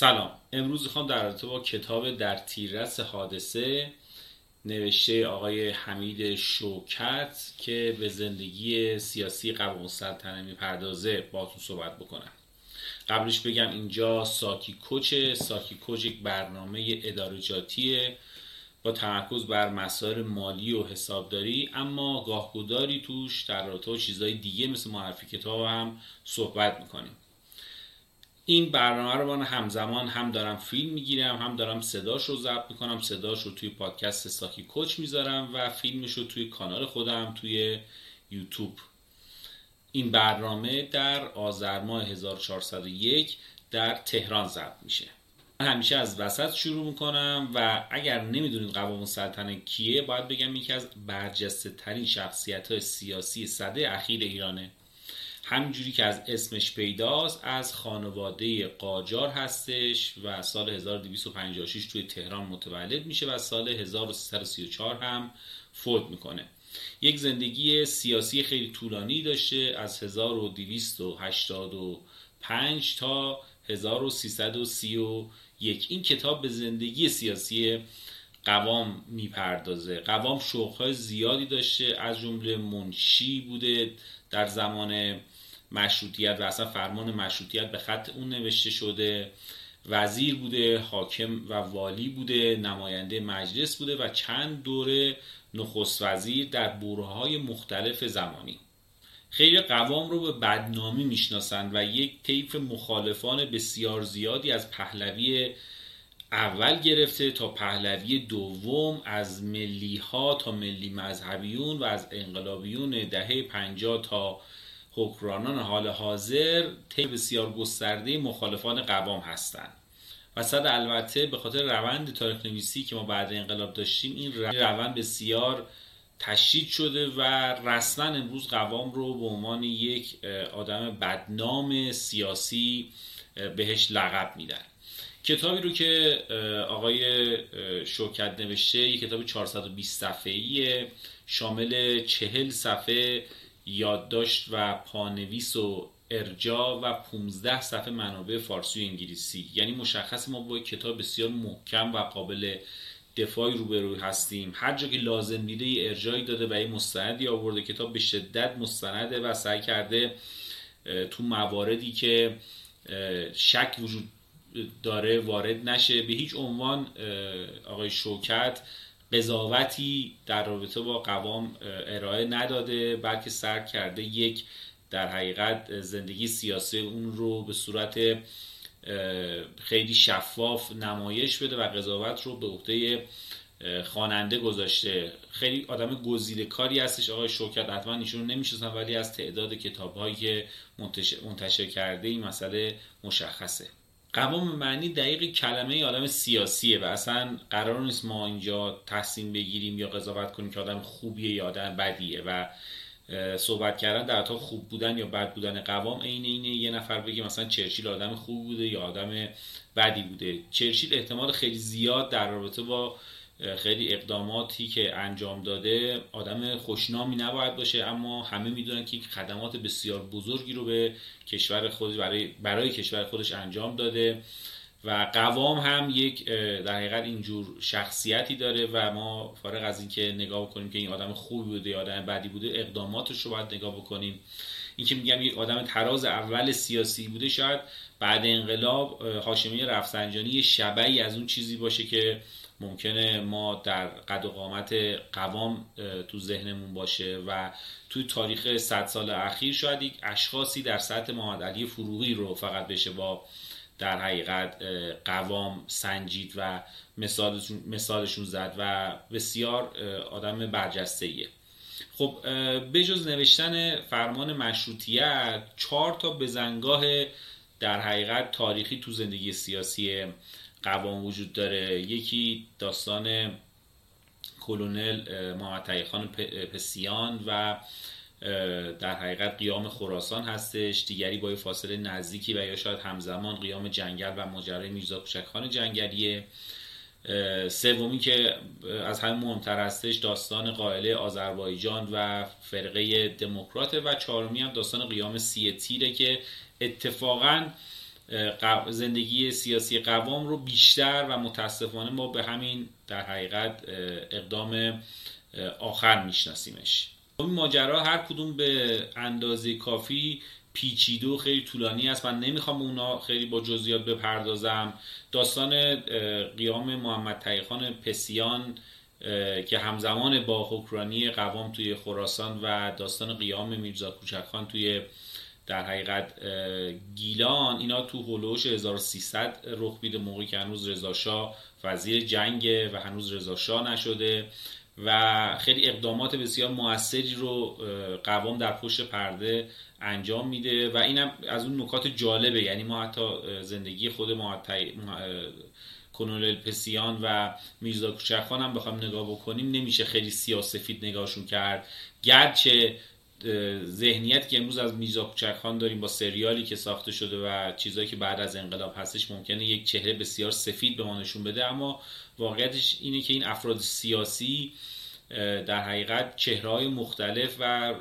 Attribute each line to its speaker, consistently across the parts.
Speaker 1: سلام. امروز می‌خوام در رابطه با کتاب در تیررس حادثه نوشته آقای حمید شوکت که به زندگی سیاسی قبل السلطنه می‌پردازه. باتون صحبت بکنم. قبلش بگم اینجا ساکی کوچه. ساکی کوچ یک برنامه ادارجاتیه با تمرکز بر مسائل مالی و حسابداری اما گاهگداری توش در رابطه با چیزهای دیگه مثل معرفی کتاب هم صحبت می‌کنیم. این برنامه رو من همزمان هم دارم فیلم می‌گیرم هم دارم صداش رو ضبط می‌کنم صداش رو توی پادکست ساکی کوچ می‌ذارم و فیلمش رو توی کانال خودم توی یوتیوب. این برنامه در آذر ماه 1401 در تهران ضبط میشه. من همیشه از وسط شروع می‌کنم و اگر نمی‌دونید قوام السلطنه کیه باید بگم یکی از برجسته ترین شخصیت های سیاسی صده اخیر ایرانه. همینجوری که از اسمش پیداست از خانواده قاجار هستش و سال 1256 توی تهران متولد میشه و سال 1334 هم فوت می‌کنه. یک زندگی سیاسی خیلی طولانی داشته از 1285 تا 1331 این کتاب به زندگی سیاسی قوام می‌پردازه. قوام شوقهای زیادی داشته از جمله منشی بوده در زمان مشروطیت و اصلا فرمان مشروطیت به خط اون نوشته شده. وزیر بوده حاکم و والی بوده نماینده مجلس بوده و چند دوره نخست وزیر در بورهای مختلف زمانی. خیلی قوام رو به بدنامی می‌شناسند و یک طیف مخالفان بسیار زیادی از پهلوی اول گرفته تا پهلوی دوم از ملی ها تا ملی مذهبیون و از انقلابیون دهه 50 تا حکرانان حال حاضر طی بسیار گسترده مخالفان قوام هستند. و صد البته به خاطر روند تاریخ نویسی که ما بعد انقلاب داشتیم این روند بسیار تشدید شده و رسما امروز قوام رو به عنوان یک آدم بدنام سیاسی بهش لقب میدن. کتابی رو که آقای شوکت نوشته یک کتاب 420 صفحه‌ایه شامل چهل صفحه یادداشت و پانویس و ارجا و 15 صفحه منابع فارسی و انگلیسی. یعنی مشخص ما با کتاب بسیار محکم و قابل دفاعی روبروی هستیم. هر جا که لازم دیده یه ارجایی داده و یه مستندی آورده. کتاب به شدت مستنده و سعی کرده تو مواردی که شک وجود داره وارد نشه. به هیچ عنوان آقای شوکت قضاوتی در رابطه با قوام ارائه نداده بلکه سر کرده یک در حقیقت زندگی سیاسی اون رو به صورت خیلی شفاف نمایش بده و قضاوت رو به عهده خواننده گذاشته. خیلی آدم گزیده کاری هستش. آقای شوکت حتما ایشون نمی‌شناسن ولی از تعداد کتاب هایی که منتشر کرده این مسئله مشخصه. قوام معنی دقیق کلمه آدم سیاسیه و اصلا قرار نیست ما اینجا تصمیم بگیریم یا قضاوت کنیم که آدم خوبیه یا آدم بدیه و صحبت کردن در تا خوب بودن یا بد بودن قوام عین اینه یه نفر بگه مثلا چرچیل آدم خوب بوده یا آدم بدی بوده. چرچیل احتمال خیلی زیاد در رابطه با خیلی اقداماتی که انجام داده آدم خوشنامی نباید باشه اما همه می‌دونن که خدمات بسیار بزرگی رو به کشور خودش برای, برای کشور خودش انجام داده و قوام هم یک در حقیقت اینجور شخصیتی داره و ما فارغ از اینکه نگاه بکنیم که این آدم خوبی بوده یا آدم بدی بوده اقداماتش رو باید نگاه بکنیم. این که میگم یک آدم تراز اول سیاسی بوده شاید بعد انقلاب هاشمی رفسنجانی شبعی از اون چیزی باشه که ممکنه ما در قد و قامت قوام تو ذهنمون باشه و توی تاریخ صد سال اخیر شاید یک اشخاصی در سطح محمد علی فروغی رو فقط بشه با در حقیقت قوام سنجید و مثالشون, مثالشون زد و بسیار آدم برجسته ایه. خب بجز نوشتن فرمان مشروطیت چهار تا بزنگاه در حقیقت تاریخی تو زندگی سیاسی قوام وجود داره. یکی داستان کلونل محمد خان پسیان و در حقیقت قیام خراسان هستش. دیگری با فاصله نزدیکی و یا شاید همزمان قیام جنگل و ماجرای میرزا کوچکخان جنگلیه. سومی که از همه مهمتر هستش داستان قائله آذربایجان و فرقه دموکرات و چهارمی هم داستان قیام سی تیره که اتفاقا زندگی سیاسی قوام رو بیشتر و متاسفانه ما به همین در حقیقت اقدام آخر میشناسیمش. این ماجرا هر کدوم به اندازه کافی پیچیده و خیلی طولانی است. من نمی‌خوام اونا خیلی با جزئیات بپردازم. داستان قیام محمد تقیخان پسیان که همزمان با حکرانی قوام توی خراسان و داستان قیام میرزا کوچکخان توی در حقیقت گیلان اینا تو هلوش 1300 رخ میده موقعی که هنوز رضا وزیر جنگه و هنوز رضا نشده و خیلی اقدامات بسیار موثری رو قوام در پشت پرده انجام میده و اینم از اون نکات جالبه. یعنی ما حتی زندگی خود کنول پسیان و میرزا کوچکخان هم بخوام نگاه بکنیم نمیشه خیلی سیاسفید نگاهشون کرد. گرچه ذهنیت که امروز از میرزا کوچکخان داریم با سریالی که ساخته شده و چیزایی که بعد از انقلاب هستش ممکنه یک چهره بسیار سفید به ما نشون بده. اما واقعیتش اینه که این افراد سیاسی در حقیقت چهرهای مختلف و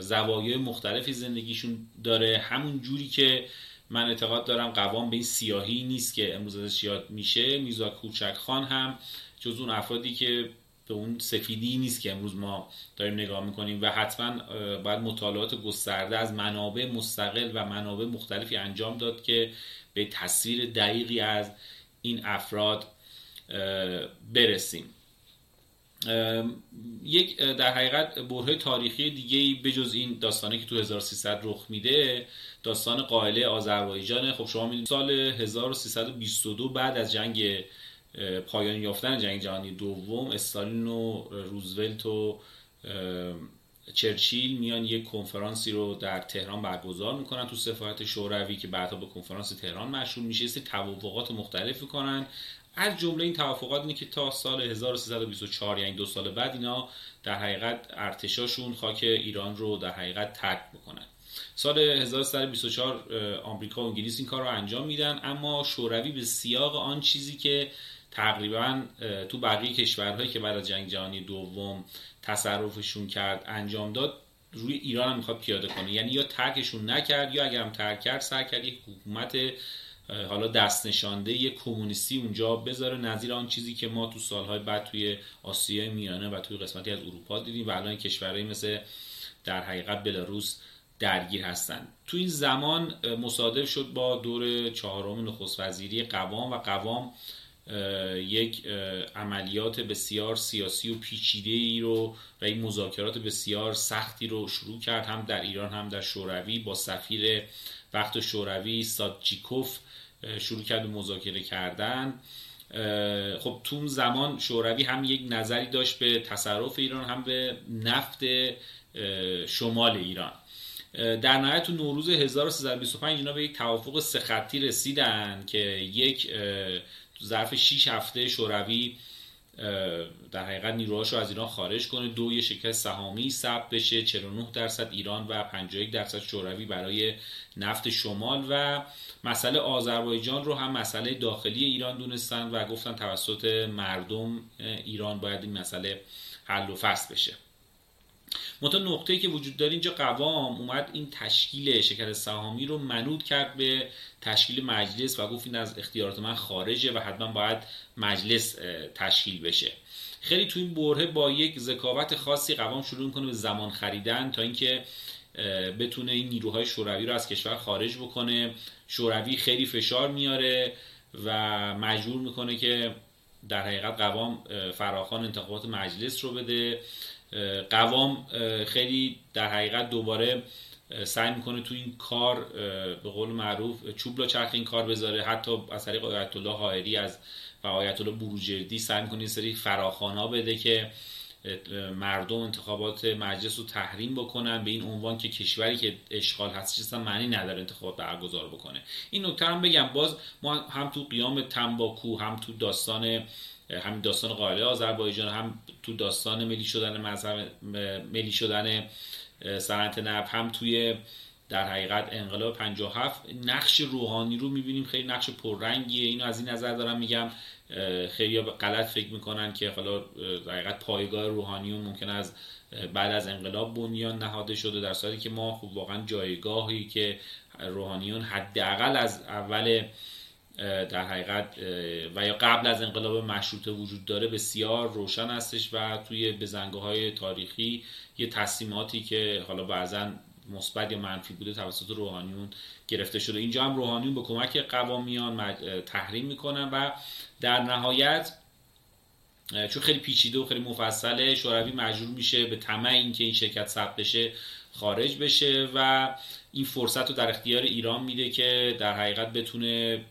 Speaker 1: زوایای مختلفی زندگیشون داره. همون جوری که من اعتقاد دارم قوام به این سیاهی نیست که امروز ازش یاد میشه. میزا کوچک خان هم جز اون افرادی که به اون سفیدی نیست که امروز ما داریم نگاه می‌کنیم و حتما باید مطالعات گسترده از منابع مستقل و منابع مختلفی انجام داد که به تصویر دقیقی از این افراد برسیم. یک در حقیقت بره تاریخی دیگه به جز این داستانی که تو 1300 رخ میده داستان قائله آذربایجان خب شما می‌دونید سال 1322 بعد از جنگ پایان یافتن جنگ جهانی دوم استالین و روزولت و چرچیل میان یک کنفرانسی رو در تهران برگزار می‌کنن تو سفارت شوروی که بعدها به کنفرانس تهران مشهور میشه. سری توافقات مختلف می‌کنن. از جمله این توافقات اینه که تا سال 1324 یعنی دو سال بعد اینا در حقیقت ارتشاشون خاک ایران رو در حقیقت ترک بکنن. سال 1324 آمریکا و انگلیس این کار رو انجام میدن. اما شوروی به سیاق آن چیزی که تقریبا تو بقیه کشورهایی که بعد از جنگ جهانی دوم تصرفشون کرد انجام داد روی ایران هم می‌خواد پیاده کنه. یعنی یا ترکشون نکرد یا اگرم ترک کرد سر کرد یک حکومت حالا دست نشانده یک کمونیستی اونجا بذاره. نظیر آن چیزی که ما تو سالهای بعد توی آسیای میانه و توی قسمتی از اروپا دیدیم و الان کشورهایی مثل در حقیقت بلاروس درگیر هستند تو این زمان مصادف شد با دور چهارم نخست وزیری قوام و قوام یک عملیات بسیار سیاسی و پیچیده ای رو و این مذاکرات بسیار سختی رو شروع کرد. هم در ایران هم در شوروی. با سفیر وقت شوروی سادجیکوف شروع کرد مذاکره کردن. خب تو زمان شوروی هم یک نظری داشت به تصرف ایران هم به نفت شمال ایران. در نهایت تو نوروز 1325 اینا به یک توافق سه خطی رسیدن که یک ظرف 6 هفته شوروی در حقیقت نیروهاش رو از ایران خارج کنه. دو یه شکست سهامی ثبت بشه. 49 درصد ایران و 51 درصد شوروی برای نفت شمال. و مسئله آذربایجان رو هم مسئله داخلی ایران دونستن و گفتن توسط مردم ایران باید این مسئله حل و فصل بشه. منتها نقطه‌ای که وجود داره اینجا قوام اومد این تشکیل شکل سهامی رو منود کرد به تشکیل مجلس و گفت این از اختیارات من خارجه و حتما باید مجلس تشکیل بشه. خیلی تو این برهه با یک ذکاوت خاصی قوام شروع می‌کنه به زمان خریدن تا اینکه بتونه این نیروهای شوروی رو از کشور خارج بکنه. شوروی خیلی فشار میاره و مجبور می‌کنه که در حقیقت قوام فراخان انتخابات مجلس رو بده. قوام خیلی در حقیقت دوباره سعی می‌کنه تو این کار به قول معروف چوب چرخ این کار بذاره. حتی از طریق آیت الله حائری از و آیت الله بروجردی سعی می‌کنه این سری فراخانا بده که مردم انتخابات مجلس رو تحریم بکنن به این عنوان که کشوری که اشغال هست اصلا معنی نداره انتخابات برگزار بکنه. این نکته هم بگم. باز ما هم تو قیام تنباکو هم تو داستان همین داستان قائله آذربایجان هم تو داستان ملی شدن مذهب ملی شدن صنعت نفت هم توی در حقیقت انقلاب 57 نقش روحانی رو می‌بینیم. خیلی نقش پررنگیه. اینو از این نظر دارم میگم. خیلی غلط فکر می‌کنن که حالا حقیقت پایگاه روحانیون ممکن از بعد از انقلاب بنیان نهاده شده در صورتی که ما خب واقعا جایگاهی که روحانیون حداقل از اول در حقیقت و یا قبل از انقلاب مشروطه وجود داره بسیار روشن هستش و توی بزنگاه های تاریخی یه تصمیماتی که حالا بعضا مثبت یا منفی بوده توسط روحانیون گرفته شده. اینجا هم روحانیون به کمک قوامیان تحریم می‌کنن و در نهایت چون خیلی پیچیده و خیلی مفصله شوروی مجبور میشه به طمع اینکه این شرکت ثبت بشه خارج بشه و این فرصت رو در اختیار ایران میده که در حقیقت بتونه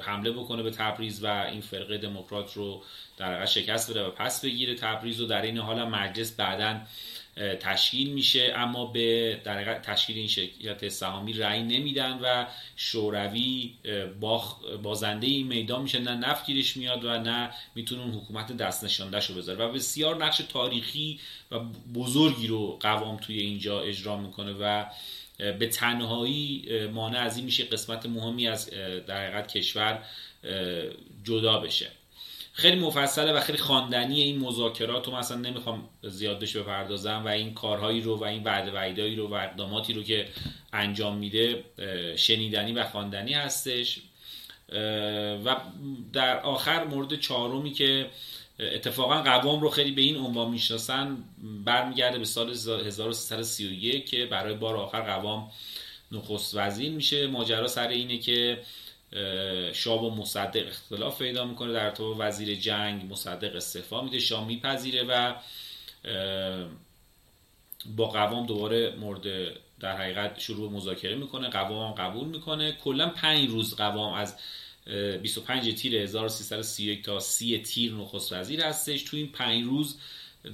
Speaker 1: حمله بکنه به تبریز و این فرقه دموکرات رو در حقیقت شکست بده و پس بگیره. تبریز و در این حال مجلس بعدا تشکیل میشه اما به در تشکیل این شرکت سهامی رأی نمیدن و شوروی بازنده این میدان میشه. نه نفت گیرش میاد و نه می‌تونه اون حکومت دست نشاندهش رو بذاره. و بسیار نقش تاریخی و بزرگی رو قوام توی اینجا اجرا می‌کنه و به تنهایی مانع از این میشه قسمت مهمی از در حقیقت کشور جدا بشه. خیلی مفصله و خیلی خواندنی این مذاکرات رو مثلا نمی‌خوام زیاد بهش بپردازم و این کارهایی رو و این وعده وعیدایی رو و اقداماتی رو که انجام میده شنیدنی و خواندنی هستش. و در آخر مورد چهارمی که اتفاقا قوام رو خیلی به این عنوان می‌شناسن برمیگرده به سال 1331 که برای بار آخر قوام نخست وزیر میشه. ماجرا سر اینه که شاه و مصدق اختلاف پیدا می‌کنه. در تو وزیر جنگ مصدق استعفا میده شاه میپذیره و با قوام دوباره مورد در حقیقت شروع مذاکره می‌کنه. قوام قبول می‌کنه. کلا پنج روز قوام از 25 تیر 1331 تا 30 تیر نخست وزیر هستش. تو این پنج روز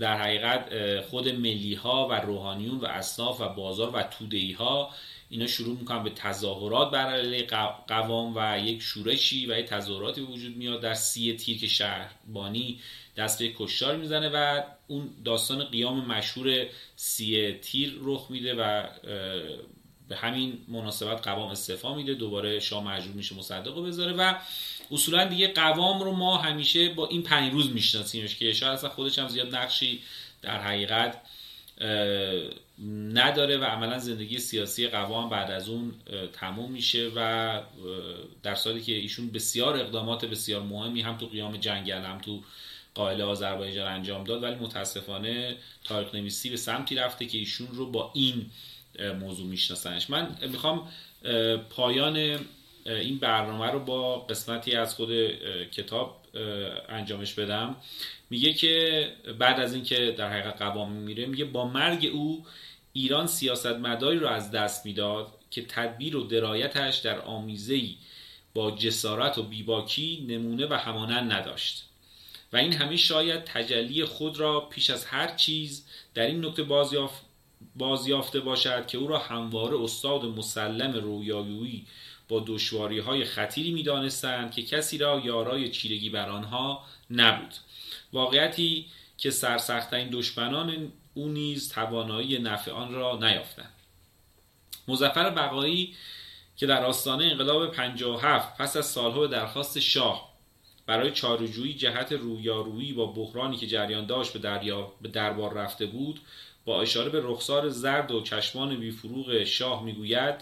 Speaker 1: در حقیقت خود ملی ها و روحانیون و اصناف و بازار و تودهی ها اینا شروع می‌کنن به تظاهرات بر علیه قوام و یک شورشی و یک تظاهراتی وجود میاد در سی تیر که شهربانی دست به کشتار می‌زنه و اون داستان قیام مشهور سی تیر رخ میده و به همین مناسبت قوام استعفا میده دوباره شاه مجبور میشه مصدق رو بذاره و اصولا دیگه قوام رو ما همیشه با این پنج روز میشناسیمش که شاید اصلا خودش هم زیاد نقشی در حقیقت نداره و عملا زندگی سیاسی قوام بعد از اون تموم میشه و در سالی که ایشون بسیار اقدامات بسیار مهمی هم تو قیام جنگل هم تو قائل آذربایجان انجام داد ولی متاسفانه تاریخ نویسی به سمتی رفته که ایشون رو با این موضوع میشناسنش. من می‌خوام پایان این برنامه رو با قسمتی از خود کتاب انجامش بدم. میگه که بعد از اینکه در حقیقت قوام میره میگه با مرگ او ایران سیاستمداری رو از دست می‌داد که تدبیر و درایتش در آمیزهی با جسارت و بیباکی نمونه و همانند نداشت. و این همه شاید تجلی خود را پیش از هر چیز در این نکته بازیافت بازیافته باشد که او را همواره استاد مسلم رویارویی با دشواری های خطیری می دانستند که کسی را یارای چیرگی بر آنها نبود. واقعیتی که سرسختترین دشمنان او نیز توانایی نفع آن را نیافتند. مزفر بقایی که در آستانه انقلاب 57 پس از سالها به درخواست شاه برای چارجویی جهت رویارویی با بحرانی که جریان داشت به, دریا به دربار رفته بود با اشاره به رخسار زرد و چشمان بیفروغ شاه می‌گوید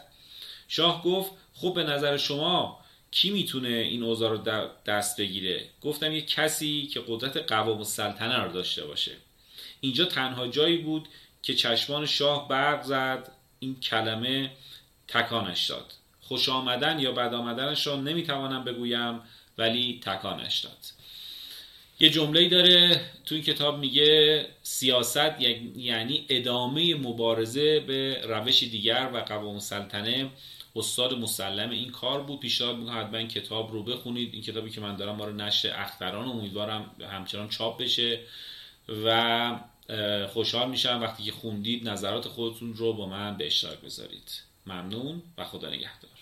Speaker 1: شاه گفت خب به نظر شما کی می‌تونه این اوضاع رو دست بگیره؟ گفتم یه کسی که قدرت قوام السلطنه رو داشته باشه. اینجا تنها جایی بود که چشمان شاه برق زد این کلمه تکانش داد. خوش آمدن یا بد آمدنش را نمی‌توانم بگویم ولی تکانش داد. یه جمله داره تو این کتاب میگه سیاست یعنی ادامه مبارزه به روش دیگر و قوام سلطنه استاد مسلم این کار بود. پیشنهاد می‌کنم حتما کتاب رو بخونید. این کتابی که من دارم ما رو نشر اختران امیدوارم همچنان چاپ بشه و خوشحال میشم وقتی که خوندید نظرات خودتون رو با من به اشتراک بذارید. ممنون و خدا نگهدار.